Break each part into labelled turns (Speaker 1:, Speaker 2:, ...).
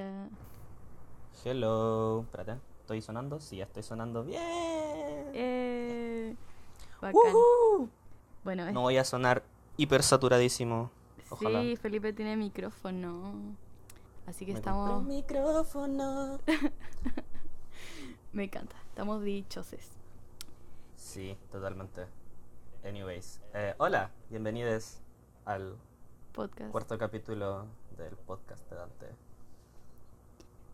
Speaker 1: Hola.
Speaker 2: Hello. Espérate, ¿estoy sonando? Sí, ya estoy sonando bien.
Speaker 1: Eh, bacán.
Speaker 2: Woohoo.
Speaker 1: Bueno, es-
Speaker 2: No voy a sonar hiper saturadísimo. Ojalá.
Speaker 1: sí, Felipe tiene micrófono. Así que
Speaker 2: Me
Speaker 1: estamos.
Speaker 2: micrófono.
Speaker 1: Me encanta. Estamos dichoses.
Speaker 2: Sí, totalmente. Anyways, eh, hola, bienvenidos al
Speaker 1: Podcast.
Speaker 2: cuarto capítulo del podcast de Dante.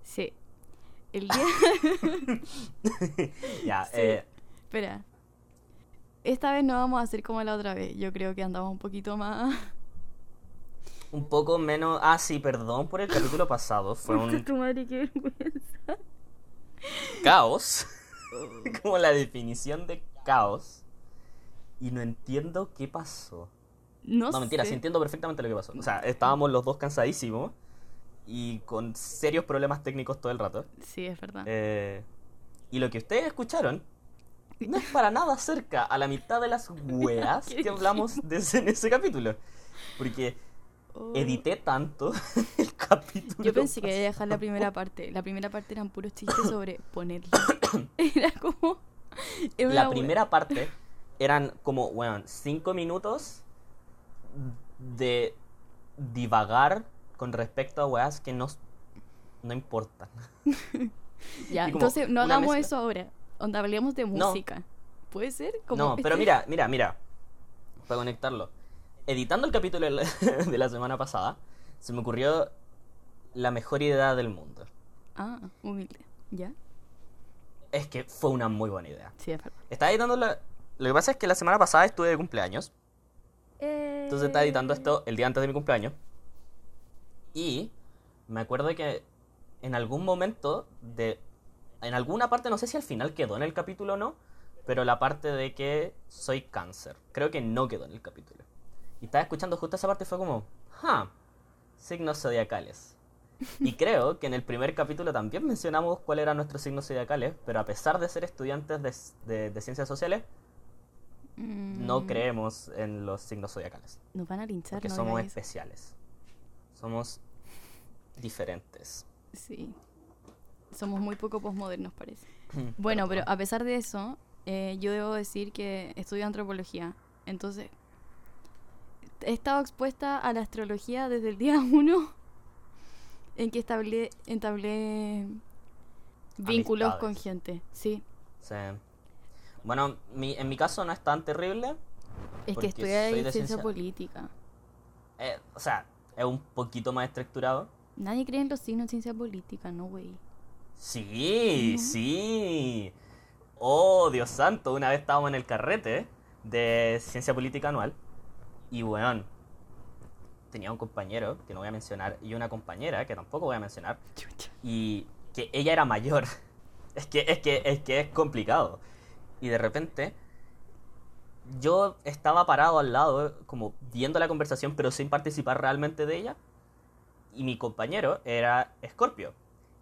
Speaker 1: Sí. El día.
Speaker 2: ya,
Speaker 1: Sí.
Speaker 2: eh,
Speaker 1: Espera. Esta vez no vamos a hacer como la otra vez. Yo creo que andamos un poquito más.
Speaker 2: un poco menos. Ah, sí, perdón por el capítulo pasado. Fue un
Speaker 1: tu madre, qué vergüenza.
Speaker 2: caos. Como la definición de caos. Y no entiendo qué pasó.
Speaker 1: No,
Speaker 2: No, mentira, sí entiendo perfectamente lo que pasó. O sea, estábamos los dos cansadísimos y con serios problemas técnicos todo el rato.
Speaker 1: Sí, es verdad.
Speaker 2: Eh, y lo que ustedes escucharon no es para nada cerca a la mitad de las weas
Speaker 1: ¿Qué
Speaker 2: que hablamos de ese- en ese capítulo. Porque
Speaker 1: Oh.
Speaker 2: edité tanto el capítulo.
Speaker 1: Yo pensé que iba a dejar la primera parte. La primera parte eran puros chistes sobre ponerle. Era como. era
Speaker 2: La
Speaker 1: wea-
Speaker 2: primera parte eran como, bueno, cinco minutos de divagar con respecto a weas que no, no importan.
Speaker 1: Ya, entonces no hagamos
Speaker 2: mezcla.
Speaker 1: eso ahora. Donde hablemos de
Speaker 2: No.
Speaker 1: música. ¿Puede ser? Como
Speaker 2: No, pero
Speaker 1: este-
Speaker 2: mira, mira, mira. Para conectarlo. Editando el capítulo de la, semana pasada, se me ocurrió la mejor idea del mundo.
Speaker 1: Ah, humilde. ¿Ya?
Speaker 2: Es que fue una muy buena idea.
Speaker 1: Sí, es verdad.
Speaker 2: Estaba editando la... Lo que pasa es que la semana pasada estuve de cumpleaños. Entonces estaba editando esto el día antes de mi cumpleaños. Y me acuerdo que en algún momento de... En alguna parte, no sé si al final quedó en el capítulo o no, pero la parte de que soy cáncer. Creo que no quedó en el capítulo. Y estaba escuchando justo esa parte y fue como, ¡huh! Signos zodiacales. Y creo que en el primer capítulo también mencionamos cuáles eran nuestros signos zodiacales, pero a pesar de ser estudiantes de, de- de ciencias sociales, no
Speaker 1: Mm,
Speaker 2: creemos en los signos zodiacales.
Speaker 1: Nos van a linchar,
Speaker 2: Porque
Speaker 1: no
Speaker 2: somos especiales. Somos diferentes.
Speaker 1: Sí. Somos muy poco posmodernos, parece. Bueno, pero a pesar de eso, eh, yo debo decir que estudio antropología. Entonces, he estado expuesta a la astrología desde el día uno en que establé, entablé vínculos con gente. Sí,
Speaker 2: Sí. Bueno, mi- en mi caso no es tan terrible.
Speaker 1: es que estudié ciencia
Speaker 2: ciencia-
Speaker 1: política.
Speaker 2: Eh, o sea, es un poquito más estructurado.
Speaker 1: Nadie cree en los signos en ciencia política, no, güey.
Speaker 2: Sí,
Speaker 1: No.
Speaker 2: sí. Oh, Dios santo, una vez estábamos en el carrete de ciencia política anual. Y bueno, tenía un compañero, que no voy a mencionar, y una compañera, que tampoco voy a mencionar,
Speaker 1: Chucha.
Speaker 2: y que ella era mayor. Es que es que es que es complicado. Y de repente yo estaba parado al lado como viendo la conversación pero sin participar realmente de ella. Y mi compañero era Scorpio.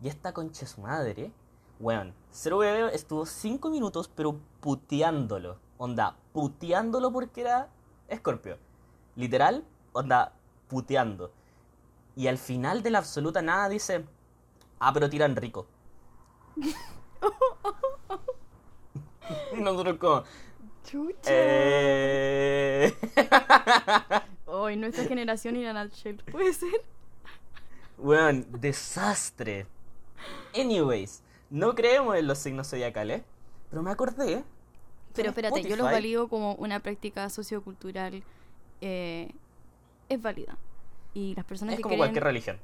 Speaker 2: Y esta concha su madre, weón, Cero Bebé estuvo cinco minutos pero puteándolo. Onda, puteándolo porque era Scorpio. Literal, onda, puteando. Y al final de la absoluta nada dice, ah, pero tiran rico. y nosotros como,
Speaker 1: Chucha.
Speaker 2: eh...
Speaker 1: Hoy nuestra generación y la nutshell. ¿Puede ser?
Speaker 2: Weón, desastre. Anyways, no creemos en los signos zodiacales, pero me acordé.
Speaker 1: Pero espérate, yo los
Speaker 2: Spotify-
Speaker 1: valido como una práctica sociocultural. eh, es válida. Y las personas
Speaker 2: Es
Speaker 1: que
Speaker 2: como
Speaker 1: creen...
Speaker 2: cualquier religión.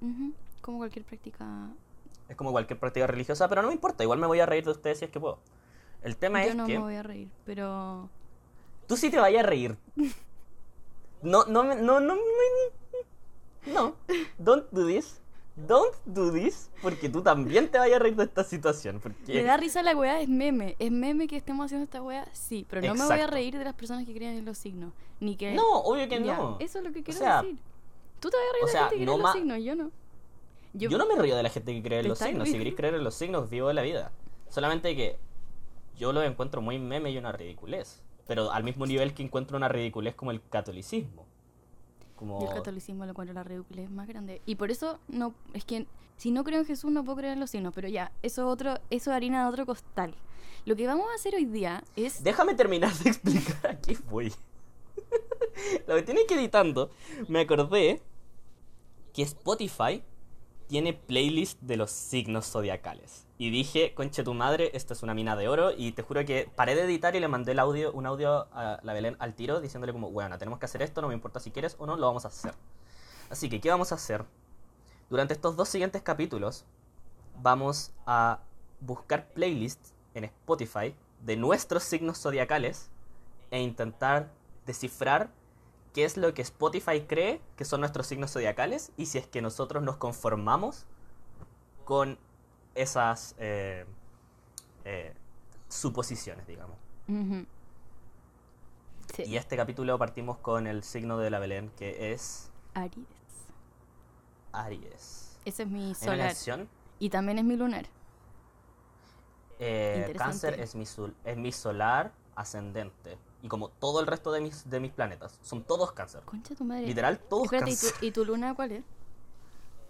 Speaker 1: Ujú, como cualquier práctica...
Speaker 2: Es como cualquier práctica religiosa, pero no me importa. Igual me voy a reír de ustedes si es que puedo. El tema
Speaker 1: Yo
Speaker 2: es
Speaker 1: no
Speaker 2: que
Speaker 1: me voy a reír, pero...
Speaker 2: tú sí te vayas a reír. No, no, no, no, no, no. Don't do this. Don't do this. Porque tú también te vayas a reír de esta situación. Porque
Speaker 1: Me da risa la weá, es meme. Es meme que estemos haciendo esta weá, sí. Pero no me voy a
Speaker 2: Exacto.
Speaker 1: reír de las personas que creen en los signos. Ni que...
Speaker 2: No, obvio que
Speaker 1: Ya,
Speaker 2: no.
Speaker 1: Eso es lo que quiero
Speaker 2: sea,
Speaker 1: decir. Tú te vas a reír
Speaker 2: o
Speaker 1: de
Speaker 2: sea,
Speaker 1: la gente que
Speaker 2: no
Speaker 1: cree en los signos, yo no.
Speaker 2: Yo, no me río de la gente que cree en
Speaker 1: ¿Te
Speaker 2: los signos. Si queréis creer en los signos, vivo la vida. Solamente que yo lo encuentro muy meme y una ridiculez. Pero al mismo nivel que encuentro una ridiculez como el catolicismo. Como...
Speaker 1: El catolicismo lo encuentro la ridícula es más grande. Y por eso, no es que si no creo en Jesús, no puedo creer en los signos. Pero ya, eso, otro, eso harina de otro costal. Lo que vamos a hacer hoy día es...
Speaker 2: Déjame terminar de explicar a qué voy. lo que tiene que editando, me acordé que Spotify tiene playlist de los signos zodiacales. Y dije, conche tu madre, esta es una mina de oro. Y te juro que paré de editar y le mandé el audio, un audio a la Belén al tiro diciéndole como, bueno, tenemos que hacer esto, no me importa si quieres o no, lo vamos a hacer. Así que, ¿qué vamos a hacer? Durante estos dos siguientes capítulos, vamos a buscar playlists en Spotify de nuestros signos zodiacales e intentar descifrar qué es lo que Spotify cree que son nuestros signos zodiacales y si es que nosotros nos conformamos con esas eh, eh, suposiciones, digamos. Y este capítulo partimos con el signo de la Belén, que es...
Speaker 1: Aries.
Speaker 2: Aries.
Speaker 1: Ese es mi solar. Y también es mi lunar.
Speaker 2: Eh, cáncer es mi, es mi solar ascendente y como todo el resto de mis, de mis planetas. Son todos cáncer.
Speaker 1: Concha tu madre.
Speaker 2: Literal, todos cáncer.
Speaker 1: ¿y tu, luna cuál es?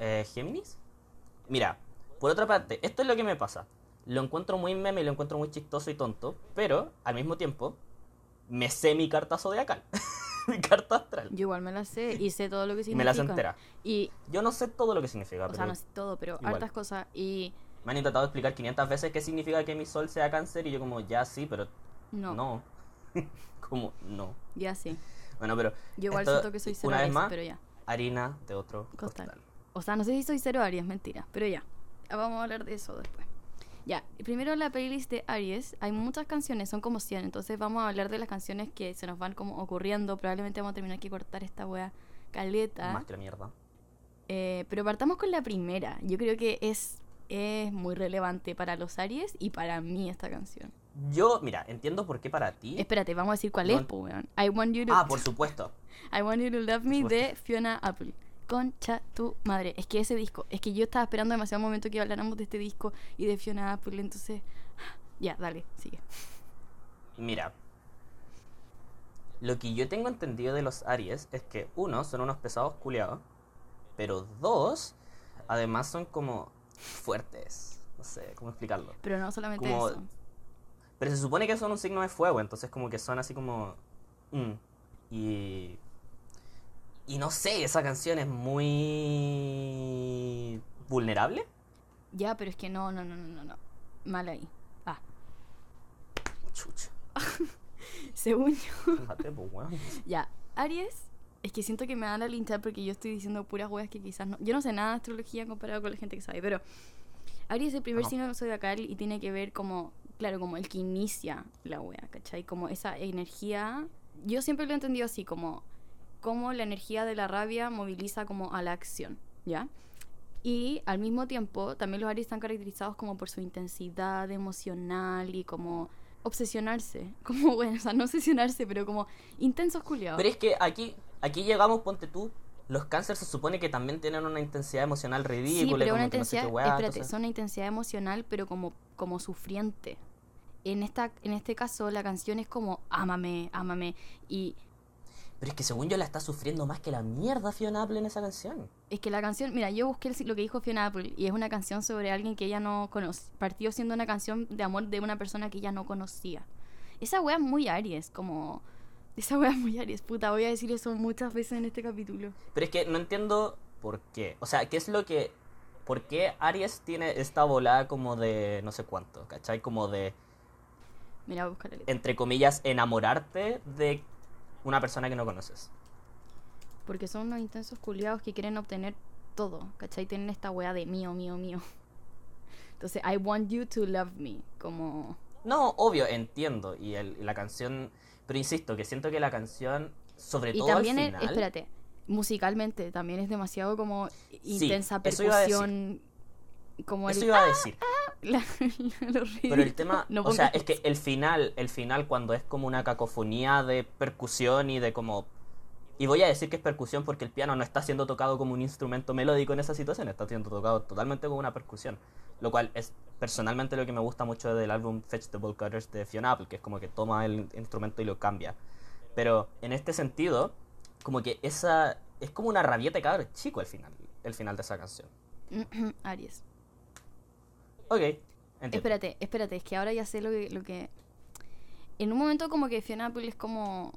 Speaker 2: Eh, Géminis. Mira, por otra parte, esto es lo que me pasa. Lo encuentro muy meme y lo encuentro muy chistoso y tonto, pero al mismo tiempo me sé mi carta zodiacal. mi carta astral.
Speaker 1: Yo igual me la sé y sé todo lo que significa.
Speaker 2: Me la sé entera.
Speaker 1: Y...
Speaker 2: Yo no sé todo lo que significa.
Speaker 1: O sea, no sé todo, pero hartas cosas. Y...
Speaker 2: Me han intentado explicar 500 veces qué significa que mi sol sea cáncer y yo como, ya sí, pero... No. No. como no.
Speaker 1: Ya sí.
Speaker 2: Bueno, pero.
Speaker 1: Yo igual siento que soy cero Aries, pero ya.
Speaker 2: Harina de otro costal.
Speaker 1: O sea, no sé si soy cero Aries, mentira, pero ya. Vamos a hablar de eso después. Ya, primero la playlist de Aries, hay muchas canciones, son como 100, entonces vamos a hablar de las canciones que se nos van como ocurriendo, probablemente vamos a terminar que cortar esta wea caleta.
Speaker 2: Más que la mierda.
Speaker 1: Eh, pero partamos con la primera, yo creo que es, es muy relevante para los Aries y para mí esta canción.
Speaker 2: Yo, mira, entiendo por qué para ti.
Speaker 1: Espérate, vamos a decir cuál es, weón. I want you to.
Speaker 2: Ah, por supuesto.
Speaker 1: I want you to love me de Fiona Apple. Concha tu madre. Es que ese disco, es que yo estaba esperando demasiado momento que habláramos de este disco y de Fiona Apple, entonces. Ya, dale, sigue.
Speaker 2: Mira. Lo que yo tengo entendido de los Aries es que, uno, son unos pesados culiados. Pero dos, además son como fuertes. No sé cómo explicarlo.
Speaker 1: Pero no solamente eso
Speaker 2: pero se supone que son un signo de fuego, entonces como que son así como... Mm, y... Y no sé, esa canción es muy... vulnerable.
Speaker 1: Ya, pero es que no, no, no, no, no. Mal ahí. Ah.
Speaker 2: Chucha.
Speaker 1: Según yo. Ya, Aries. Es que siento que me dan la linchar porque yo estoy diciendo puras weas que quizás no. Yo no sé nada de astrología comparado con la gente que sabe, pero. Aries es el primer signo signo acá y tiene que ver como claro, como el que inicia la wea, ¿cachai? Como esa energía, yo siempre lo he entendido así, como, como la energía de la rabia moviliza como a la acción, ¿ya? Y al mismo tiempo, también los Aries están caracterizados como por su intensidad emocional y como obsesionarse, como, bueno, o sea, no obsesionarse, pero como intensos culiados.
Speaker 2: Pero es que aquí, aquí llegamos, ponte tú, los cánceres se supone que también tienen una intensidad emocional ridícula.
Speaker 1: Sí, pero una intensidad, espérate, son una intensidad emocional, pero como, como sufriente en, esta, en este caso la canción es como, ámame, ámame. Y...
Speaker 2: Pero es que según yo la está sufriendo más que la mierda Fiona Apple en esa canción.
Speaker 1: Es que la canción, mira, yo busqué lo que dijo Fiona Apple y es una canción sobre alguien que ella no conoce. Partió siendo una canción de amor de una persona que ella no conocía. Esa wea es muy Aries, como... Esa wea es muy Aries, puta, voy a decir eso muchas veces en este capítulo.
Speaker 2: Pero es que no entiendo por qué. O sea, ¿qué es lo que... ¿Por qué Aries tiene esta volada como de no sé cuánto? ¿Cachai? Como de
Speaker 1: Mira, buscar
Speaker 2: Entre comillas, enamorarte de una persona que no conoces.
Speaker 1: Porque son unos intensos culiados que quieren obtener todo, ¿cachai? Tienen esta wea de mío, mío, mío. Entonces, I want you to love me, como...
Speaker 2: No, obvio, entiendo. Y, la canción... Pero insisto, que siento que la canción, sobre todo también al final...
Speaker 1: espérate, musicalmente también es demasiado como intensa percusión como
Speaker 2: Eso iba a decir. Pero el tema, o sea, es que el final, el final cuando es como una cacofonía de percusión y de como y voy a decir que es percusión porque el piano no está siendo tocado como un instrumento melódico en esa situación, está siendo tocado totalmente como una percusión. Lo cual es personalmente lo que me gusta mucho del álbum Vegetable Cutters de Fiona Apple, que es como que toma el instrumento y lo cambia. Pero en este sentido, como que esa, es como una rabieta de cabrón chico el final, el final de esa canción.
Speaker 1: Aries.
Speaker 2: Ok.
Speaker 1: Espérate, espérate, es que ahora ya sé lo que, lo que... En un momento como que Fiona Apple es como...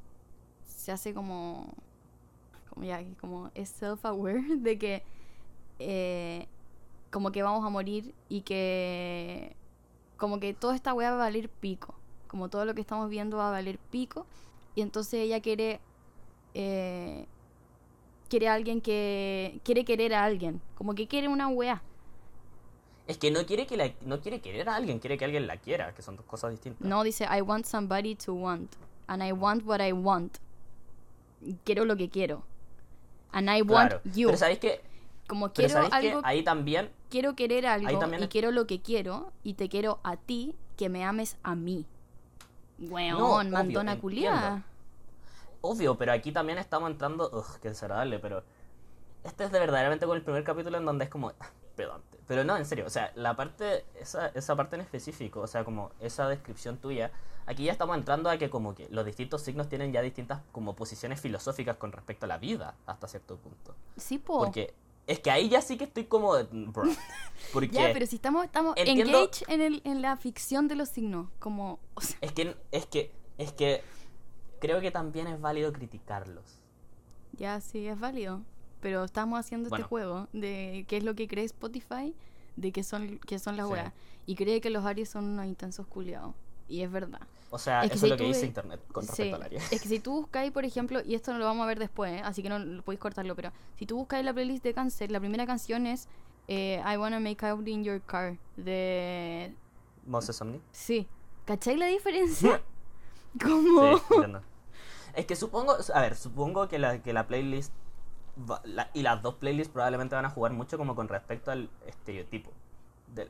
Speaker 1: Se hace como... Como ya, como es self-aware de que... Eh, como que vamos a morir y que... Como que toda esta weá va a valer pico. Como todo lo que estamos viendo va a valer pico. Y entonces ella quiere... Eh, quiere a alguien que... Quiere querer a alguien. Como que quiere una weá.
Speaker 2: Es que no quiere que la, no quiere querer a alguien, quiere que alguien la quiera, que son dos cosas distintas.
Speaker 1: No, dice I want somebody to want. And I want what I want. Quiero lo que quiero. And I want you.
Speaker 2: Pero sabéis que.
Speaker 1: Como quiero algo.
Speaker 2: Que ahí también.
Speaker 1: Quiero querer algo y quiero lo que quiero. Y te quiero a ti que me ames a mí. Weón, no, mandona culiada.
Speaker 2: Obvio, pero aquí también estamos entrando. Ugh, qué desagradable, pero. Este es de verdaderamente con el primer capítulo en donde es como. Pedante. Pero no, en serio, o sea, la parte, esa, esa parte en específico, o sea, como esa descripción tuya, aquí ya estamos entrando a que como que los distintos signos tienen ya distintas como posiciones filosóficas con respecto a la vida, hasta cierto punto.
Speaker 1: Sí, po.
Speaker 2: Porque es que ahí ya sí que estoy como... Bro,
Speaker 1: porque ya, pero si estamos, estamos engaged en, el, en la ficción de los signos, como...
Speaker 2: Es que, es que, es que creo que también es válido criticarlos.
Speaker 1: Ya, sí, es válido pero estamos haciendo este juego de qué es lo que cree Spotify, de qué son, qué son las weas. Y cree que los Aries son unos intensos culiados. Y es verdad.
Speaker 2: O sea, eso es lo que dice internet con respecto al Aries.
Speaker 1: Es que si tú buscáis, por ejemplo, y esto no lo vamos a ver después, ¿eh? así que no podéis cortarlo, pero si tú buscáis la playlist de Cáncer, la primera canción es eh, I Wanna Make Out in Your Car de...
Speaker 2: Moses Omni.
Speaker 1: Sí. ¿Cachai la diferencia? ¿Cómo? Sí,
Speaker 2: es que supongo, a ver, supongo que la, que la playlist y las dos playlists probablemente van a jugar mucho como con respecto al estereotipo,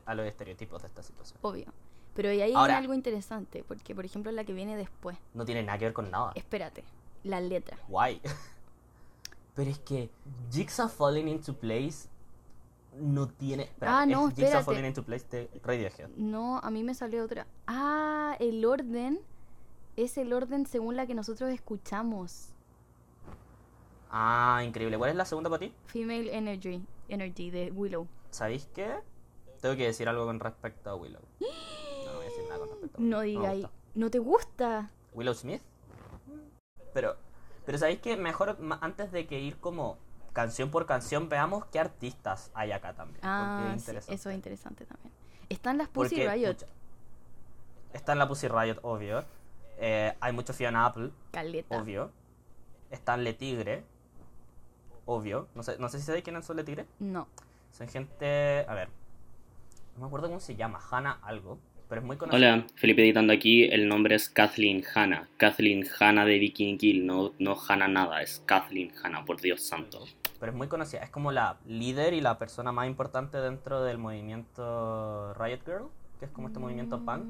Speaker 2: a los estereotipos de esta situación.
Speaker 1: Obvio. Pero ahí hay algo interesante, porque por ejemplo la que viene después.
Speaker 2: No tiene nada que ver con nada.
Speaker 1: Espérate, la letra.
Speaker 2: Guay. Pero es que Jigsaw Falling into Place no tiene.
Speaker 1: ah, no,
Speaker 2: es Jigsaw Falling into Place de Radiohead.
Speaker 1: No, a mí me salió otra. Ah, el orden es el orden según la que nosotros escuchamos.
Speaker 2: Ah, increíble. ¿Cuál es la segunda para ti?
Speaker 1: Female Energy, Energy de Willow.
Speaker 2: ¿Sabéis qué? Tengo que decir algo con respecto a Willow. No, voy a decir nada con respecto a
Speaker 1: Willow. No digáis. No, te gusta?
Speaker 2: Willow Smith. Pero, pero ¿sabéis qué? Mejor antes de que ir como canción por canción, veamos qué artistas hay acá también.
Speaker 1: Ah, sí, eso es interesante también. Están las Pussy Riot.
Speaker 2: está en la Pussy Riot, obvio. Eh, hay mucho Fiona Apple.
Speaker 1: Caleta.
Speaker 2: Obvio. Están Le Tigre obvio. No sé, no sé si sabéis quiénes son de Tigre.
Speaker 1: No.
Speaker 2: Son gente. A ver. No me acuerdo cómo se llama. Hanna algo. Pero es muy
Speaker 3: conocida. Hola, Felipe editando aquí. El nombre es Kathleen Hanna. Kathleen Hanna de Viking Kill. No, no Hanna nada. Es Kathleen Hanna, por Dios santo.
Speaker 2: Pero es muy conocida. Es como la líder y la persona más importante dentro del movimiento Riot Girl. Que es como este movimiento punk.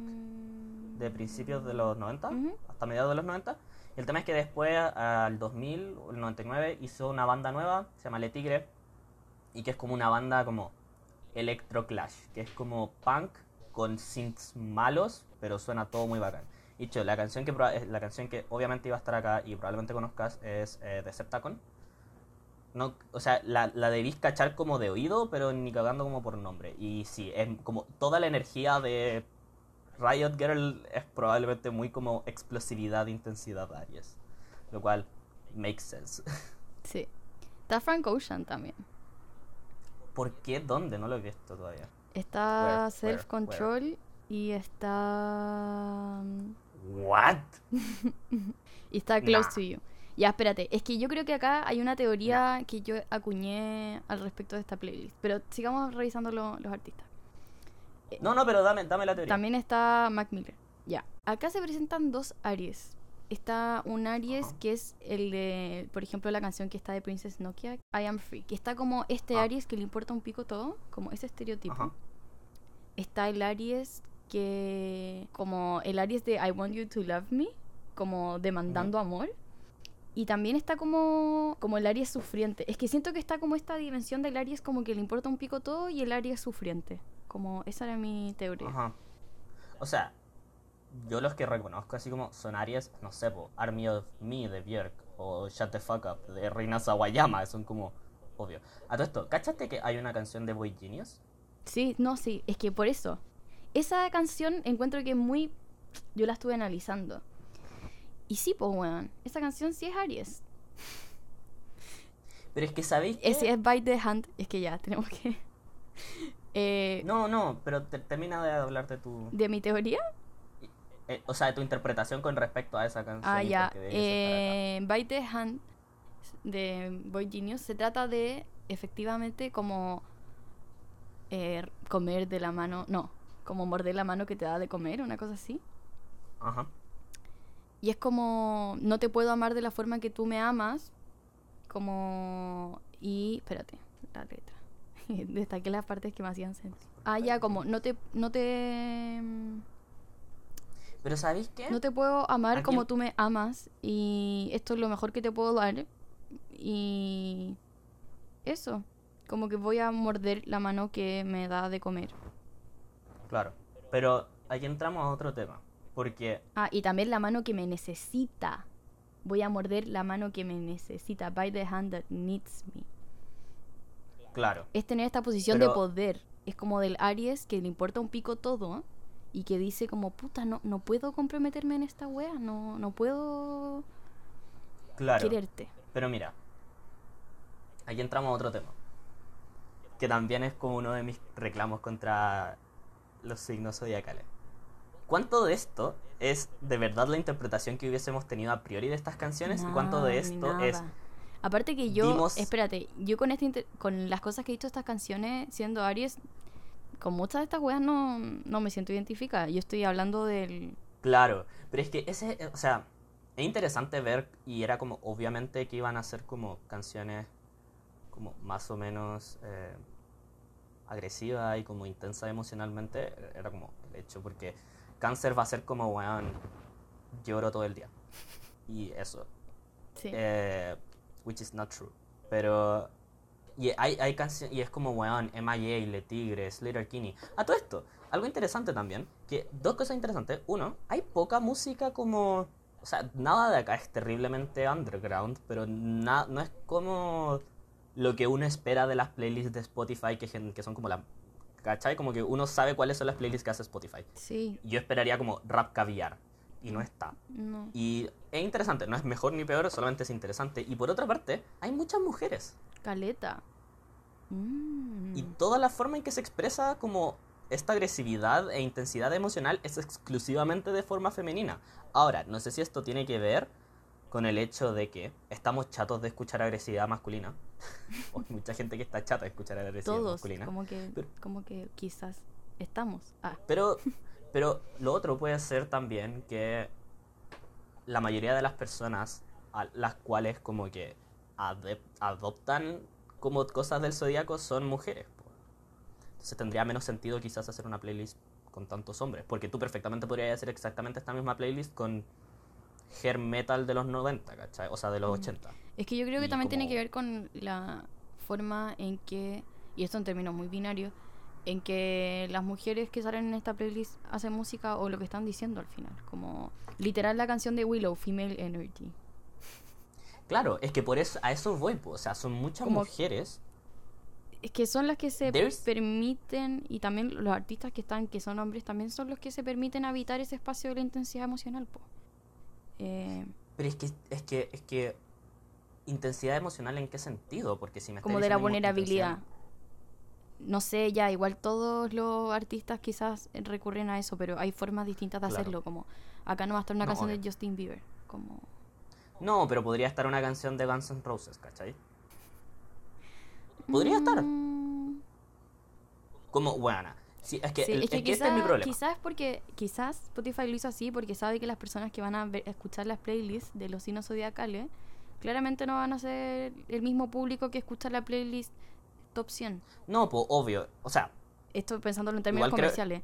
Speaker 2: De principios de los 90. Hasta mediados de los 90 y el tema es que después, al 2000, el 99, hizo una banda nueva, se llama Le Tigre, y que es como una banda como Electro Clash, que es como punk con synths malos, pero suena todo muy bacán. Y la canción que, la canción que obviamente iba a estar acá y probablemente conozcas es eh, Deceptacon. No, o sea, la, la debís cachar como de oído, pero ni cagando como por nombre. Y sí, es como toda la energía de Riot Girl es probablemente muy como explosividad, intensidad Aries. Lo cual makes sense.
Speaker 1: Sí. Está Frank Ocean también.
Speaker 2: ¿Por qué? ¿Dónde? No lo he visto todavía.
Speaker 1: Está Self Control y está.
Speaker 2: ¿What?
Speaker 1: y está Close to You. Ya, espérate. Es que yo creo que acá hay una teoría que yo acuñé al respecto de esta playlist. Pero sigamos revisando los artistas.
Speaker 2: No, no, pero dame, dame la teoría.
Speaker 1: También está Mac Miller. Ya. Acá se presentan dos Aries. Está un Aries que es el de, por ejemplo, la canción que está de Princess Nokia, I Am Free. Que está como este ah. Aries que le importa un pico todo, como ese estereotipo. Está el Aries que, como el Aries de I Want You to Love Me, como demandando amor. Y también está como, como el Aries sufriente. Es que siento que está como esta dimensión del Aries como que le importa un pico todo y el Aries sufriente. Como esa era mi teoría.
Speaker 2: Ajá. O sea, yo los que reconozco así como son Aries, no sé, po, Army of Me de Björk o Shut the Fuck Up de Reina Sawayama, son como obvio. A todo esto, ¿cachaste que hay una canción de Boy Genius?
Speaker 1: Sí, no, sí, es que por eso. Esa canción encuentro que es muy. Yo la estuve analizando. Y sí, pues, weón. Esa canción sí es Aries.
Speaker 2: Pero es que sabéis
Speaker 1: que... Es, es Bite the Hand. Es que ya, tenemos que...
Speaker 2: Eh, no, no, pero termina de hablar de tu...
Speaker 1: ¿De mi teoría?
Speaker 2: Eh, o sea, de tu interpretación con respecto a esa canción.
Speaker 1: Ah, ya. Eh, Bite the Hand de Boy Genius se trata de, efectivamente, como eh, comer de la mano... No, como morder la mano que te da de comer, una cosa así.
Speaker 2: Ajá.
Speaker 1: Y es como, no te puedo amar de la forma que tú me amas, como... Y, espérate, la letra. Destaqué las partes que me hacían sentido. Ah, ya, como, no te... No te
Speaker 2: pero ¿sabéis qué?
Speaker 1: No te puedo amar como tú me amas y esto es lo mejor que te puedo dar y eso, como que voy a morder la mano que me da de comer.
Speaker 2: Claro, pero aquí entramos a otro tema, porque...
Speaker 1: Ah, y también la mano que me necesita. Voy a morder la mano que me necesita. By the hand that needs me.
Speaker 2: Claro.
Speaker 1: Es tener esta posición de poder. Es como del Aries que le importa un pico todo y que dice como, puta, no, no puedo comprometerme en esta wea, no, no puedo
Speaker 2: claro.
Speaker 1: quererte.
Speaker 2: Pero mira, aquí entramos a otro tema. Que también es como uno de mis reclamos contra los signos zodiacales. ¿Cuánto de esto es de verdad la interpretación que hubiésemos tenido a priori de estas canciones? ¿Y cuánto de esto es...
Speaker 1: Aparte que yo, espérate, yo con este con las cosas que he visto estas canciones, siendo Aries, con muchas de estas weas no, no me siento identificada. Yo estoy hablando del...
Speaker 2: Claro, pero es que ese, o sea, es interesante ver, y era como, obviamente que iban a ser como canciones como más o menos eh, agresiva y como intensa emocionalmente, era como el hecho, porque cáncer va a ser como, weón, lloro todo el día. Y eso.
Speaker 1: Sí.
Speaker 2: Eh, which is not true. Pero. Y hay, hay canciones. Y es como, weón, M.I.A., Le Tigre, Slater Kinney. A todo esto, algo interesante también. Que dos cosas interesantes. Uno, hay poca música como. O sea, nada de acá es terriblemente underground, pero na, no es como lo que uno espera de las playlists de Spotify, que, que son como la... ¿Cachai? Como que uno sabe cuáles son las playlists que hace Spotify.
Speaker 1: Sí.
Speaker 2: Yo esperaría como rap caviar. Y no está.
Speaker 1: No.
Speaker 2: Y es interesante, no es mejor ni peor, solamente es interesante. Y por otra parte, hay muchas mujeres.
Speaker 1: Caleta.
Speaker 2: Y toda la forma en que se expresa como esta agresividad e intensidad emocional es exclusivamente de forma femenina. Ahora, no sé si esto tiene que ver con el hecho de que estamos chatos de escuchar agresividad masculina. hay mucha gente que está chata de escuchar agresividad
Speaker 1: Todos,
Speaker 2: masculina.
Speaker 1: Como que, como que quizás estamos. Ah.
Speaker 2: Pero, pero lo otro puede ser también que la mayoría de las personas a las cuales como que adoptan como cosas del zodiaco son mujeres. Entonces tendría menos sentido quizás hacer una playlist con tantos hombres. Porque tú perfectamente podrías hacer exactamente esta misma playlist con hair metal de los 90, ¿cachai? O sea, de los 80.
Speaker 1: Es que yo creo que también tiene que ver con la forma en que, y esto en términos muy binarios, en que las mujeres que salen en esta playlist hacen música o lo que están diciendo al final. Como literal la canción de Willow, Female Energy.
Speaker 2: Claro, es que por eso a eso voy, o sea, son muchas mujeres.
Speaker 1: Es que son las que se permiten, y también los artistas que están, que son hombres, también son los que se permiten habitar ese espacio de la intensidad emocional, pues.
Speaker 2: Eh, Pero es que, es que, es que, intensidad emocional en qué sentido, porque si me
Speaker 1: Como de la vulnerabilidad. No sé, ya, igual todos los artistas quizás recurren a eso, pero hay formas distintas de hacerlo, como acá no va a estar una canción de Justin Bieber, como...
Speaker 2: No, pero podría estar una canción de Guns N' Roses, ¿cachai? Podría estar. Mm. Como, buena. Sí, es que, es que, este es mi problema.
Speaker 1: Quizás porque, quizás Spotify lo hizo así porque sabe que las personas que van a, escuchar las playlists de los signos zodiacales claramente no van a ser el mismo público que escucha la playlist top 100.
Speaker 2: No, pues obvio, o sea...
Speaker 1: Estoy pensándolo en términos comerciales.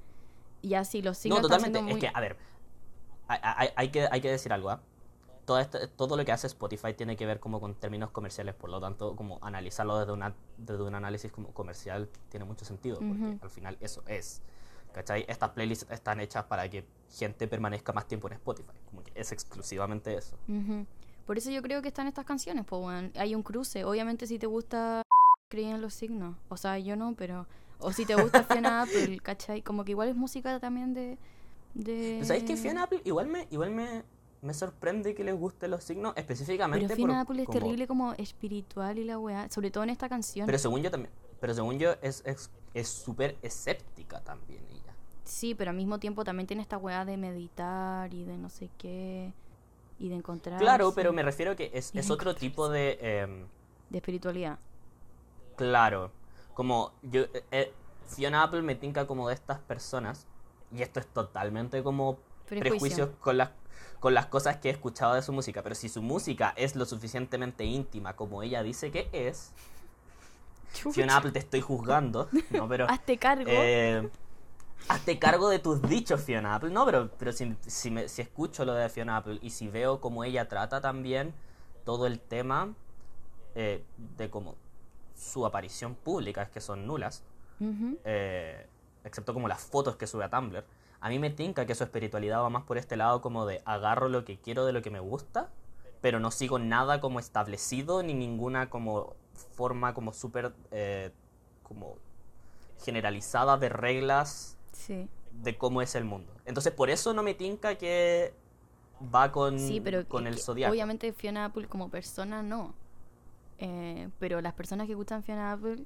Speaker 1: Y así los signos...
Speaker 2: No, totalmente, es que, a ver, hay, hay, que, hay que decir algo, ¿ah? todo, todo lo que hace Spotify tiene que ver como con términos comerciales, por lo tanto, como analizarlo desde, una, desde un análisis como comercial tiene mucho sentido, porque al final eso es. ¿Cachai? Estas playlists están hechas para que gente permanezca más tiempo en Spotify. Como que es exclusivamente eso.
Speaker 1: Por eso yo creo que están estas canciones, pues, Hay un cruce. Obviamente, si te gusta, creían los signos. O sea, yo no, pero. O si te gusta Fiona Apple, ¿cachai? Como que igual es música también de. de...
Speaker 2: ¿Sabes que Fiona Apple igual me, igual me, me sorprende que les gusten los signos específicamente.
Speaker 1: Pero Fiona Apple es terrible como espiritual y la weá, sobre todo en esta canción.
Speaker 2: Pero según yo también, pero según yo es súper es, escéptica también ella.
Speaker 1: Sí, pero al mismo tiempo también tiene esta weá de meditar y de no sé qué y de encontrar.
Speaker 2: Claro, pero me refiero que es, es otro tipo de... Em,
Speaker 1: de espiritualidad.
Speaker 2: Claro, como yo... Eh, eh, Fiona Apple me tinca como de estas personas, y esto es totalmente como prejuicios con las con las cosas que he escuchado de su música, pero si su música es lo suficientemente íntima como ella dice que es, Fiona Apple te estoy juzgando, ¿no? Pero,
Speaker 1: hazte cargo.
Speaker 2: Eh, hazte cargo de tus dichos, Fiona Apple. No, pero, pero si, si, me, si escucho lo de Fiona Apple y si veo cómo ella trata también todo el tema eh, de como su aparición pública, es que son nulas, eh, excepto como las fotos que sube a Tumblr a mí me tinca que su espiritualidad va más por este lado como de agarro lo que quiero de lo que me gusta, pero no sigo nada como establecido ni ninguna como forma como súper eh, como generalizada de reglas de cómo es el mundo. Entonces por eso no me tinca que va con, con el zodiaco.
Speaker 1: Obviamente Fiona Apple como persona no. Eh, pero las personas que gustan Fiona Apple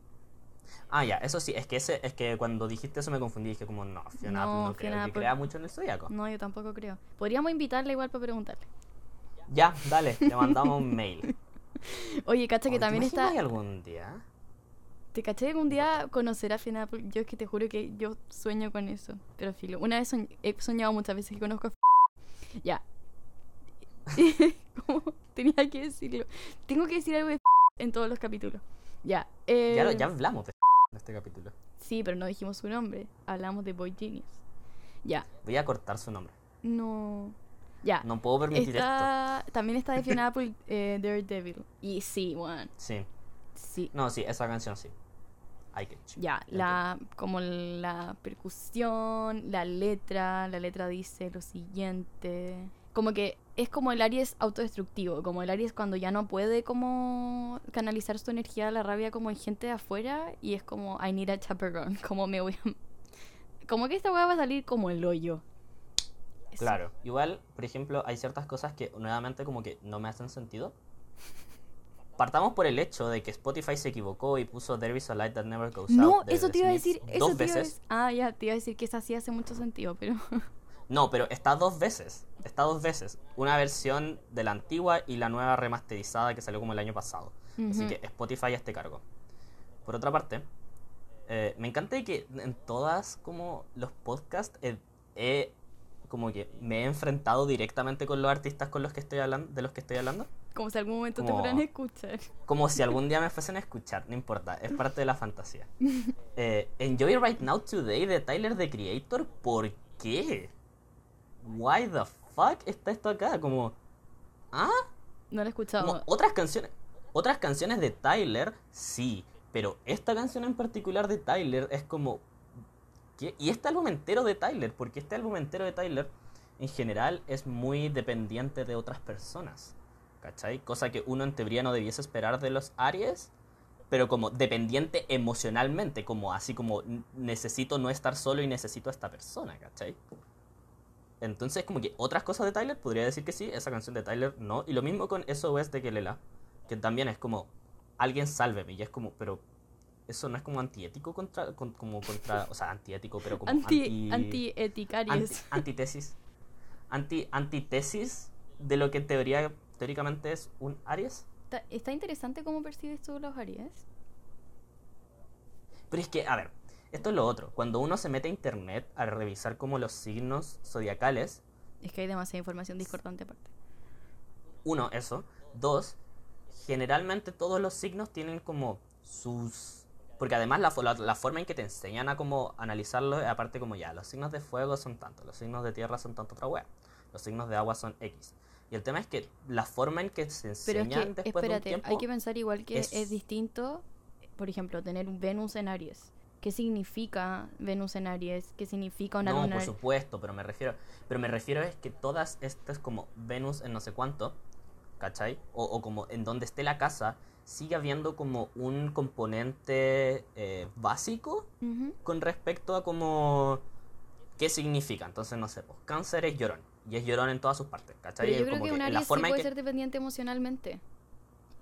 Speaker 2: Ah, ya, eso sí, es que ese, es que cuando dijiste eso me confundí, dije como, no, Fiona no, no creo que crea mucho en el zodiaco.
Speaker 1: No, yo tampoco creo. Podríamos invitarle igual para preguntarle.
Speaker 2: Ya, dale, le mandamos un mail.
Speaker 1: Oye, cacha que también está...
Speaker 2: algún día?
Speaker 1: ¿Te caché que algún día conocer a Fiona Yo es que te juro que yo sueño con eso. Pero filo, una vez he soñado muchas veces que conozco a Ya. ¿Cómo tenía que decirlo? Tengo que decir algo de en todos los capítulos. Ya.
Speaker 2: Eh... Ya, ya hablamos de en este capítulo.
Speaker 1: Sí, pero no dijimos su nombre. Hablamos de Boy Genius. Ya.
Speaker 2: Voy a cortar su nombre.
Speaker 1: No. Ya.
Speaker 2: No puedo permitir esto.
Speaker 1: También está de Fiona Apple eh, Daredevil. Y sí, bueno.
Speaker 2: Sí.
Speaker 1: Sí.
Speaker 2: No, sí, esa canción sí. Hay que
Speaker 1: Ya, la, como la percusión, la letra, la letra dice lo siguiente como que es como el Aries autodestructivo, como el Aries cuando ya no puede como canalizar su energía, la rabia como en gente de afuera y es como I need a chaperone, como me voy a... Como que esta weá va a salir como el hoyo.
Speaker 2: Claro, igual, por ejemplo, hay ciertas cosas que nuevamente como que no me hacen sentido. Partamos por el hecho de que Spotify se equivocó y puso There is a light that never goes
Speaker 1: no, out. No, eso te iba a decir. Eso veces. Ah, ya, te iba a decir que esa sí hace mucho sentido, pero.
Speaker 2: No, pero está dos veces. Está dos veces. Una versión de la antigua y la nueva remasterizada que salió como el año pasado. Así que Spotify a este cargo. Por otra parte, eh, me encanta que en todas como los podcasts he, como que me he enfrentado directamente con los artistas con los que estoy hablando, de los que estoy hablando.
Speaker 1: Como si algún momento te fueran a escuchar.
Speaker 2: Como si algún día me fuesen a escuchar, no importa, es parte de la fantasía. Eh, Enjoy Right Now Today de Tyler the Creator, ¿por qué? Why the fuck está esto acá? Como, ¿ah?
Speaker 1: No lo he escuchado.
Speaker 2: otras canciones, otras canciones de Tyler, sí, pero esta canción en particular de Tyler es como, ¿qué? Y este álbum entero de Tyler, porque este álbum entero de Tyler en general es muy dependiente de otras personas, ¿cachai? Cosa que uno en teoría no debiese esperar de los Aries, pero como dependiente emocionalmente, como así como necesito no estar solo y necesito a esta persona, ¿cachai? Entonces, como que otras cosas de Tyler, podría decir que sí, esa canción de Tyler no. Y lo mismo con SOS de Kelela, que también es como, alguien sálveme, y es como, pero eso no es como antiético contra, como contra, o sea, antiético, pero como
Speaker 1: anti, anti
Speaker 2: antitesis. Anti, antitesis de lo que en teoría, teóricamente es un Aries.
Speaker 1: Está, está interesante cómo percibes tú los Aries.
Speaker 2: Pero es que, a ver, esto es lo otro. Cuando uno se mete a internet a revisar como los signos zodiacales.
Speaker 1: Es que hay demasiada información discordante aparte.
Speaker 2: Uno, eso. Dos, generalmente todos los signos tienen como sus. Porque además la, la, forma en que te enseñan a como analizarlo, aparte como ya, los signos de fuego son tanto, los signos de tierra son tanto otra wea, los signos de agua son X. Y el tema es que la forma en que se enseñan
Speaker 1: Pero
Speaker 2: después
Speaker 1: espérate, hay que pensar igual que es, es distinto, por ejemplo, tener un Venus en Aries qué significa Venus en Aries, qué significa una
Speaker 2: no, por supuesto, pero me refiero, pero me refiero es que todas estas como Venus en no sé cuánto, ¿cachai? O, como en donde esté la casa, sigue habiendo como un componente eh, básico con respecto a como qué significa. Entonces, no sé, pues, cáncer es llorón. Y es llorón en todas sus partes, ¿cachai?
Speaker 1: Pero yo creo que, un Aries sí puede ser dependiente emocionalmente.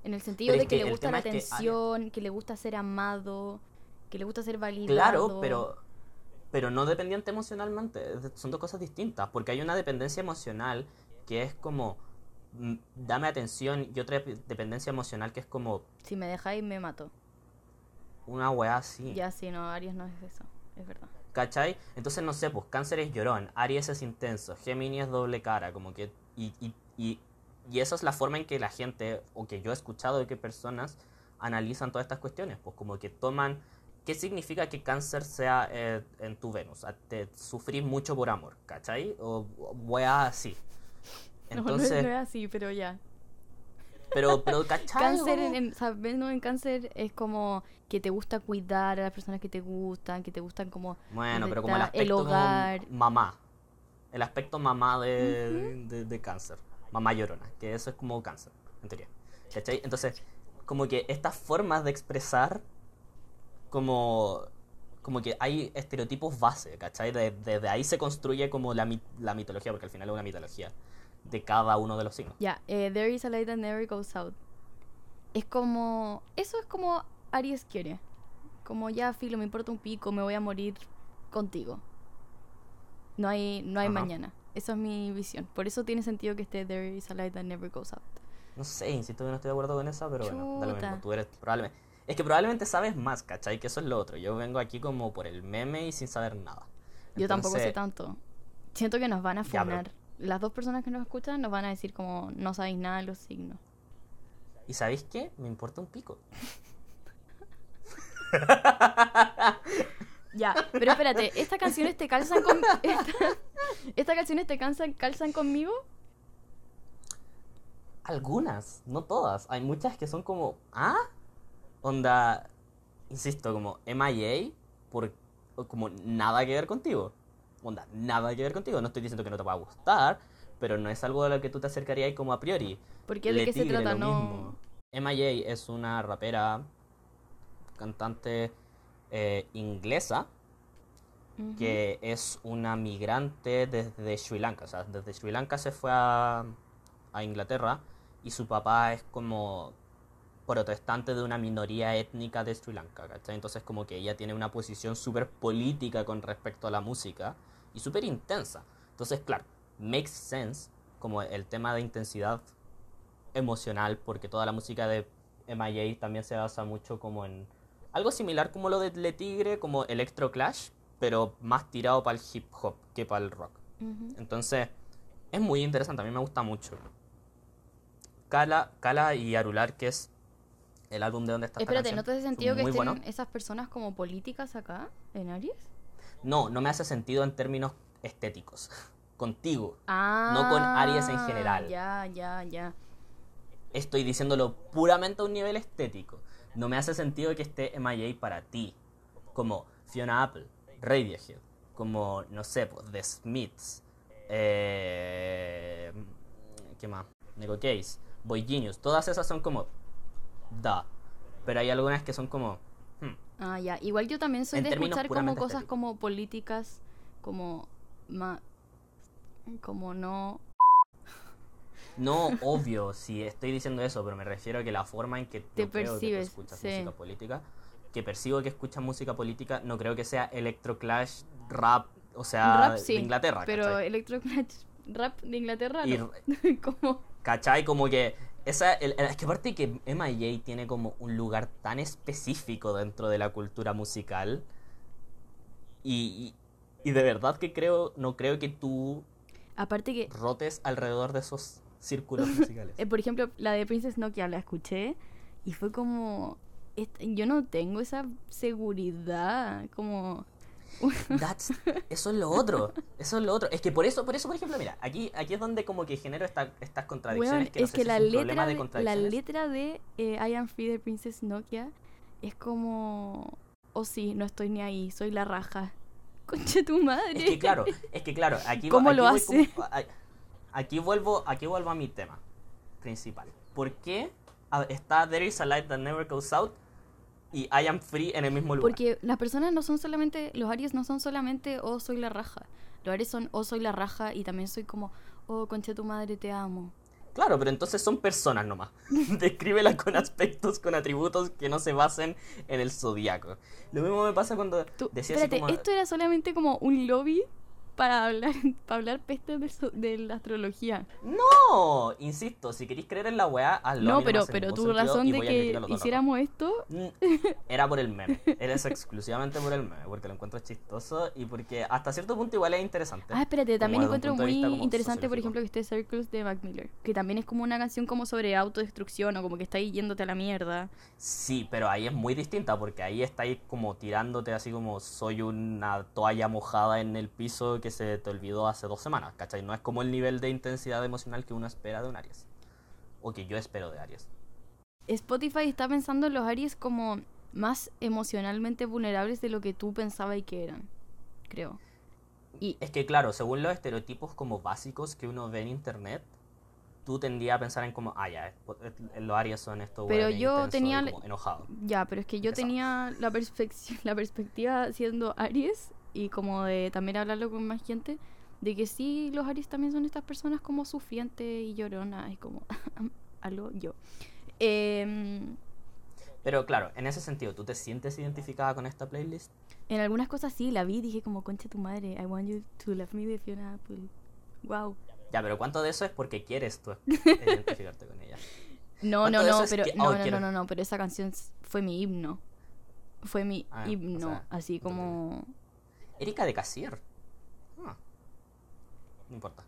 Speaker 1: En el sentido de que, le gusta la atención, que, le gusta ser amado, que le gusta ser validado.
Speaker 2: Claro, pero, pero no dependiente emocionalmente. Son dos cosas distintas. Porque hay una dependencia emocional que es como mm, dame atención y otra dependencia emocional que es como...
Speaker 1: Si me dejáis me mato.
Speaker 2: Una weá así.
Speaker 1: Ya, sí, no, Aries no es eso, es verdad.
Speaker 2: ¿Cachai? Entonces, no sé, pues cáncer es llorón, Aries es intenso, Géminis es doble cara, como que... Y, y, y, y esa es la forma en que la gente, o que yo he escuchado de que personas analizan todas estas cuestiones, pues como que toman... ¿Qué significa que cáncer sea eh, en tu Venus? Te sufrir mucho por amor, ¿cachai? O voy a así.
Speaker 1: Entonces, no, no es así, pero ya.
Speaker 2: Pero, pero
Speaker 1: Cáncer, en, en cáncer es como que te gusta cuidar a las personas que te gustan, que te gustan como...
Speaker 2: Bueno, pero como el aspecto hogar. mamá. El aspecto mamá de, de, cáncer. Mamá llorona, que eso es como cáncer, en teoría. ¿Cachai? Entonces, como que estas formas de expresar, como como que hay estereotipos base, ¿cachai? Desde ahí se construye como la, la mitología, porque al final es una mitología de cada uno de los signos.
Speaker 1: Ya, eh, There is a light that never goes out. Es como. Eso es como Aries quiere. Como ya, filo, me importa un pico, me voy a morir contigo. No hay, no hay mañana. Esa es mi visión. Por eso tiene sentido que esté There is a light that never goes out.
Speaker 2: No sé, insisto que no estoy de acuerdo con esa, pero bueno, da lo mismo. Tú eres probablemente. Es que probablemente sabes más, ¿cachai? Que eso es lo otro. Yo vengo aquí como por el meme y sin saber nada.
Speaker 1: Yo tampoco sé tanto. Siento que nos van a funar las dos personas que nos escuchan nos van a decir como no sabéis nada de los signos.
Speaker 2: ¿Y sabéis qué? Me importa un pico.
Speaker 1: ya, pero espérate, ¿estas canciones te calzan con... Esta... canciones te calzan, calzan conmigo?
Speaker 2: Algunas, no todas. Hay muchas que son como... ¿Ah? Onda... Insisto, como MIA por como nada que ver contigo onda, nada que ver contigo. No estoy diciendo que no te va a gustar, pero no es algo a lo que tú te acercarías como a priori.
Speaker 1: ¿Por qué? ¿De qué se trata? No.
Speaker 2: MIA es una rapera, cantante eh, inglesa, que es una migrante desde Sri Lanka. O sea, desde Sri Lanka se fue a, a Inglaterra y su papá es como protestante de una minoría étnica de Sri Lanka, ¿cachai? Entonces como que ella tiene una posición súper política con respecto a la música y súper intensa. Entonces, claro, makes sense como el tema de intensidad emocional, porque toda la música de MIA también se basa mucho como en algo similar como lo de Le Tigre, como Electro Clash, pero más tirado para el hip hop que para el rock. Entonces, es muy interesante, a mí me gusta mucho. Kala, Kala y Arular, que es el álbum de donde está
Speaker 1: Espérate, ¿no te hace sentido que estén esas personas como políticas acá, en Aries?
Speaker 2: No, no me hace sentido en términos estéticos. Contigo. no con Aries en general.
Speaker 1: Ah, ya, ya, ya.
Speaker 2: Estoy diciéndolo puramente a un nivel estético. No me hace sentido que esté MIA para ti. Como Fiona Apple, Radiohead, como, no sé, pues, The Smiths, eh, ¿qué más? Nego Case, Boy Genius. Todas esas son como, da. Pero hay algunas que son como,
Speaker 1: Ah, ya. Igual yo también soy de escuchar como cosas como políticas, como como no
Speaker 2: no, obvio, si estoy diciendo eso, pero me refiero a que la forma en que te percibes, escuchas música política, que percibo que escuchas música política, no creo que sea electroclash, rap, o sea, de Inglaterra.
Speaker 1: Pero electroclash, rap de Inglaterra, no.
Speaker 2: como... ¿Cachai? Como que esa, es que aparte que MIA tiene como un lugar tan específico dentro de la cultura musical. Y, y, de verdad que creo, no creo que tú
Speaker 1: aparte que
Speaker 2: rotes alrededor de esos círculos musicales.
Speaker 1: Eh, por ejemplo, la de Princess Nokia la escuché y fue como, yo no tengo esa seguridad, como
Speaker 2: eso es lo otro. Eso es lo otro. Es que por eso, por eso, por ejemplo, mira, aquí, aquí es donde como que genero estas contradicciones. que
Speaker 1: es que la, letra de, la letra de I Am Free de Princess Nokia es como oh sí, no estoy ni ahí, soy la raja. Conche tu madre.
Speaker 2: Es que claro, es que claro, aquí
Speaker 1: ¿Cómo
Speaker 2: aquí
Speaker 1: lo
Speaker 2: voy
Speaker 1: hace?
Speaker 2: como- a- aquí vuelvo, aquí vuelvo a mi tema principal. ¿Por qué está There is a light that never goes out y I am free en el mismo lugar?
Speaker 1: Porque las personas no son solamente, los Aries no son solamente, oh, soy la raja. Los Aries son, oh, soy la raja y también soy como, oh, conche tu madre, te amo.
Speaker 2: Claro, pero entonces son personas nomás. Descríbelas con aspectos, con atributos que no se basen en el zodiaco. Lo mismo me pasa cuando
Speaker 1: Tú-
Speaker 2: decía así
Speaker 1: espérate,
Speaker 2: como...
Speaker 1: esto era solamente como un lobby para hablar, para hablar peste de, so- de la astrología.
Speaker 2: No, insisto, si queréis creer en la weá, hazlo.
Speaker 1: no, pero, pero tu razón de que hiciéramos esto,
Speaker 2: Mm, Era por el meme. Era eso exclusivamente por el meme, porque lo encuentro chistoso y porque hasta cierto punto igual es interesante.
Speaker 1: Ah, espérate, también encuentro muy interesante, por ejemplo, que esté Circles de Mac Miller, que también es como una canción como sobre autodestrucción o como que está ahí yéndote a la mierda.
Speaker 2: Sí, pero ahí es muy distinta porque ahí estáis como tirándote así como soy una toalla mojada en el piso que se te olvidó hace dos semanas, ¿cachai? No es como el nivel de intensidad emocional que uno espera de un Aries. O que yo espero de Aries.
Speaker 1: Spotify está pensando en los Aries como más emocionalmente vulnerables de lo que tú pensabas y que eran, creo. Y
Speaker 2: Es que claro, según los estereotipos como básicos que uno ve en internet, tú tendrías a pensar en como, ah, ya, los Aries son estos
Speaker 1: Pero yo tenía-
Speaker 2: como enojados.
Speaker 1: ya, pero es que yo tenía la perspectiva siendo Aries y como de también hablarlo con más gente, de que sí, los Aries también son estas personas como sufrientes y lloronas y como, algo yo. Em,
Speaker 2: Pero claro, en ese sentido, ¿tú te sientes identificada con esta playlist?
Speaker 1: en algunas cosas sí, la vi y dije como, concha tu madre, I want you to love me de Fiona Apple. Wow.
Speaker 2: Ya, pero ¿cuánto de eso es porque quieres tú identificarte con ella?
Speaker 1: No,
Speaker 2: ¿Cuánto
Speaker 1: no, no, pero
Speaker 2: que-
Speaker 1: no,
Speaker 2: oh,
Speaker 1: no,
Speaker 2: quiero-
Speaker 1: no, no, no, pero esa canción fue mi himno. Fue mi
Speaker 2: Ah, o
Speaker 1: himno,
Speaker 2: sea,
Speaker 1: así como
Speaker 2: Erika de Casier. Ah, no importa.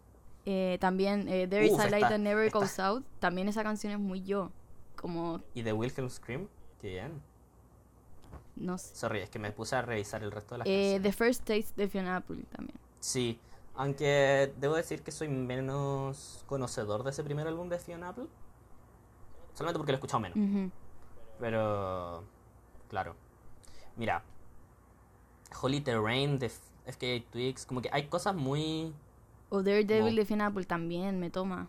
Speaker 1: eh, también eh, There is
Speaker 2: Uf,
Speaker 1: a light that never goes out, también esa canción es muy yo, como
Speaker 2: ¿Y de Wilhelm Scream? Qué bien.
Speaker 1: no sé.
Speaker 2: Sorry, es que me puse a revisar el resto de las
Speaker 1: Eh,
Speaker 2: canciones.
Speaker 1: The First Taste de Fiona Apple también.
Speaker 2: Sí, aunque debo decir que soy menos conocedor de ese primer álbum de Fiona Apple. Solamente porque lo he escuchado menos. Pero, claro. Mira, Holy Terrain de FKA Twigs, como que hay cosas muy,
Speaker 1: O Daredevil
Speaker 2: Wow.
Speaker 1: de Fiona Apple también me toma.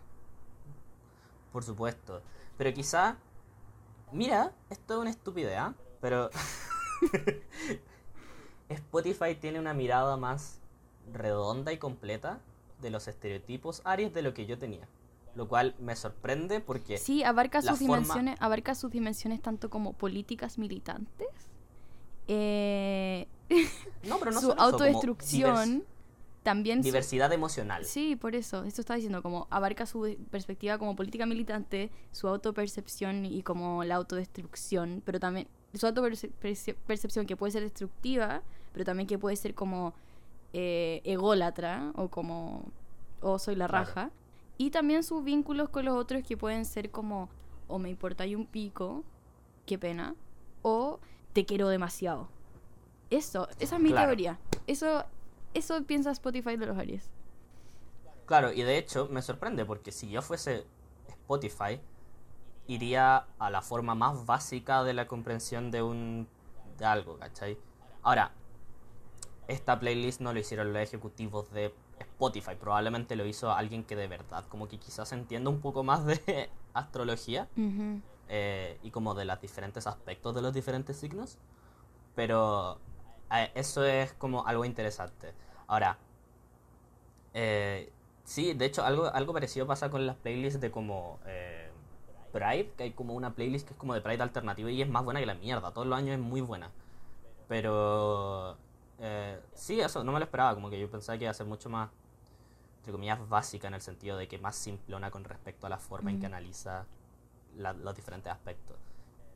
Speaker 2: por supuesto. Pero quizá, mira, esto es una estupidez, ¿ah? Pero Spotify tiene una mirada más redonda y completa de los estereotipos Aries de lo que yo tenía. Lo cual me sorprende porque...
Speaker 1: Sí, abarca sus
Speaker 2: forma-
Speaker 1: dimensiones, abarca sus dimensiones tanto como políticas militantes, eh,
Speaker 2: No, pero no
Speaker 1: su
Speaker 2: solo eso,
Speaker 1: autodestrucción,
Speaker 2: divers-
Speaker 1: también su-
Speaker 2: diversidad emocional.
Speaker 1: Sí, por eso, eso estaba diciendo, como abarca su perspectiva como política militante, su autopercepción y como la autodestrucción, pero también su autopercepción que puede ser destructiva, pero también que puede ser como eh, ególatra o como, o soy la
Speaker 2: Claro.
Speaker 1: raja, y también sus vínculos con los otros que pueden ser como, o me importa y un pico, qué pena, o te quiero demasiado. Eso, esa es mi
Speaker 2: Claro.
Speaker 1: teoría. Eso, eso piensa Spotify de los Aries.
Speaker 2: Claro, y de hecho me sorprende porque si yo fuese Spotify, iría a la forma más básica de la comprensión de un de algo, ¿cachai? Ahora, esta playlist no lo hicieron los ejecutivos de Spotify, probablemente lo hizo alguien que de verdad como que quizás entienda un poco más de astrología eh, y como de los diferentes aspectos de los diferentes signos. Pero eh, eso es como algo interesante. Ahora, eh, sí, de hecho algo, algo parecido pasa con las playlists de como eh, Pride, que hay como una playlist que es como de Pride alternativo y es más buena que la mierda. Todos los años es muy buena. Pero eh, sí, eso no me lo esperaba, como que yo pensaba que iba a ser mucho más, entre comillas, básica en el sentido de que más simplona con respecto a la forma en que analiza la- los diferentes aspectos.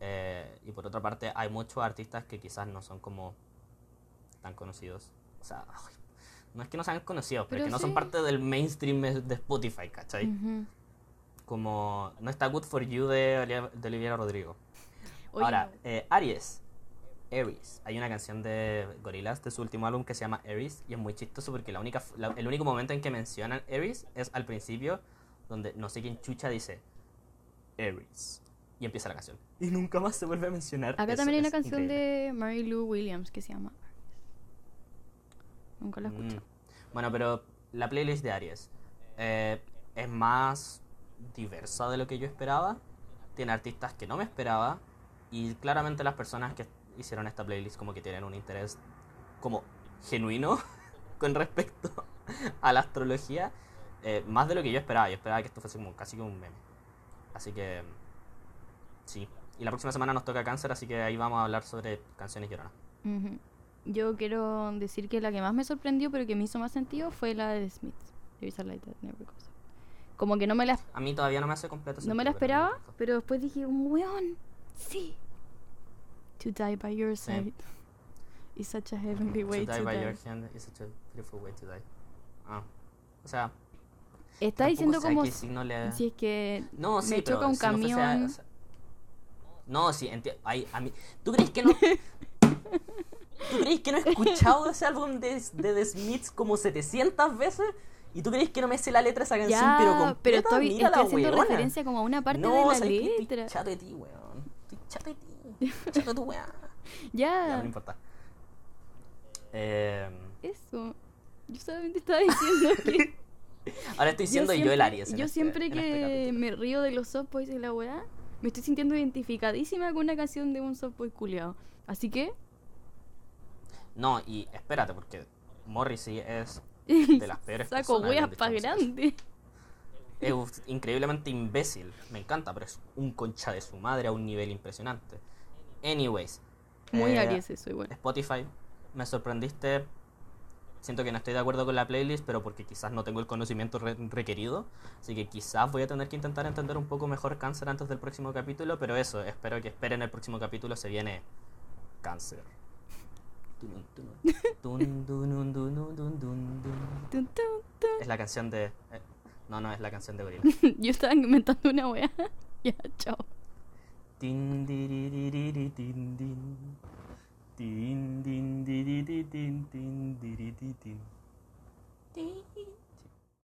Speaker 2: Eh, y por otra parte, hay muchos artistas que quizás no son como tan conocidos. O sea, ay, no es que no sean conocidos, pero,
Speaker 1: Pero
Speaker 2: es que no son parte del mainstream de Spotify, ¿cachai? Como no está Good for You de, de Olivia Rodrigo.
Speaker 1: Oye,
Speaker 2: Ahora, eh, Aries. Aries. Hay una canción de Gorillaz de su último álbum que se llama Aries y es muy chistoso porque la única, f- la- el único momento en que mencionan Aries es al principio donde no sé quién chucha dice Aries. Y empieza la canción. Y nunca más se vuelve a mencionar.
Speaker 1: Acá
Speaker 2: Eso
Speaker 1: también hay una canción
Speaker 2: increíble.
Speaker 1: de Mary Lou Williams que se llama. Nunca la escuché.
Speaker 2: Mm. Bueno, pero la playlist de Aries eh, es más diversa de lo que yo esperaba. Tiene artistas que no me esperaba. Y claramente las personas que hicieron esta playlist como que tienen un interés como genuino con respecto a la astrología. eh, más de lo que yo esperaba. Yo esperaba que esto fuese como casi como un meme. Así que sí. Y la próxima semana nos toca cáncer, así que ahí vamos a hablar sobre canciones lloronas.
Speaker 1: Ujú. Yo quiero decir que la que más me sorprendió, pero que me hizo más sentido, fue la de out. Como que no me la,
Speaker 2: A mí todavía no me hace completo
Speaker 1: no me la
Speaker 2: sentido, pero
Speaker 1: esperaba, pero después dije, weón, sí. To die by your
Speaker 2: Sí.
Speaker 1: side is such a heavenly way
Speaker 2: to
Speaker 1: to,
Speaker 2: die by
Speaker 1: die.
Speaker 2: your hand is such a beautiful way to die. Ah. O sea,
Speaker 1: Está diciendo como si,
Speaker 2: signo le-
Speaker 1: si es que
Speaker 2: No, sí,
Speaker 1: me
Speaker 2: pero
Speaker 1: choca un
Speaker 2: si no fuese
Speaker 1: camión.
Speaker 2: o sea- No, sí, entiendo. A mí... ¿Tú crees que no? ¿Tú crees que no he escuchado ese álbum de, de The Smiths como 700 veces? ¿Y tú crees que no me sé la letra de esa canción?
Speaker 1: ya,
Speaker 2: pero completa?
Speaker 1: pero estoy,
Speaker 2: Mira
Speaker 1: estoy
Speaker 2: la
Speaker 1: haciendo
Speaker 2: weona.
Speaker 1: referencia como a una parte
Speaker 2: no,
Speaker 1: de la letra.
Speaker 2: Estoy chato de ti, weón. Estoy chato de ti. Chato de tu weá. Ya,
Speaker 1: Ya,
Speaker 2: no importa. Eh,
Speaker 1: eso. Yo solamente estaba diciendo que
Speaker 2: ahora estoy siendo yo,
Speaker 1: siempre,
Speaker 2: el Aries. en
Speaker 1: yo
Speaker 2: este-
Speaker 1: siempre
Speaker 2: este
Speaker 1: que me río de los soft boys y la weá, me estoy sintiendo identificadísima con una canción de un soft boy culiado. Así que,
Speaker 2: No, y espérate, porque Morrissey es de las peores
Speaker 1: saco
Speaker 2: dicho
Speaker 1: pa' grande.
Speaker 2: Es increíblemente imbécil. Me encanta, pero es un concha de su madre a un nivel impresionante. Anyways.
Speaker 1: Muy
Speaker 2: eh,
Speaker 1: Aries eso igual.
Speaker 2: Spotify, me sorprendiste. Siento que no estoy de acuerdo con la playlist, pero porque quizás no tengo el conocimiento re- requerido. Así que quizás voy a tener que intentar entender un poco mejor cáncer antes del próximo capítulo. Pero eso, espero que esperen el próximo capítulo. Se viene cáncer. Es la canción de. eh, no, no, es la canción de Gorila.
Speaker 1: Yo estaba inventando una weá. ya, chao.
Speaker 2: Tin.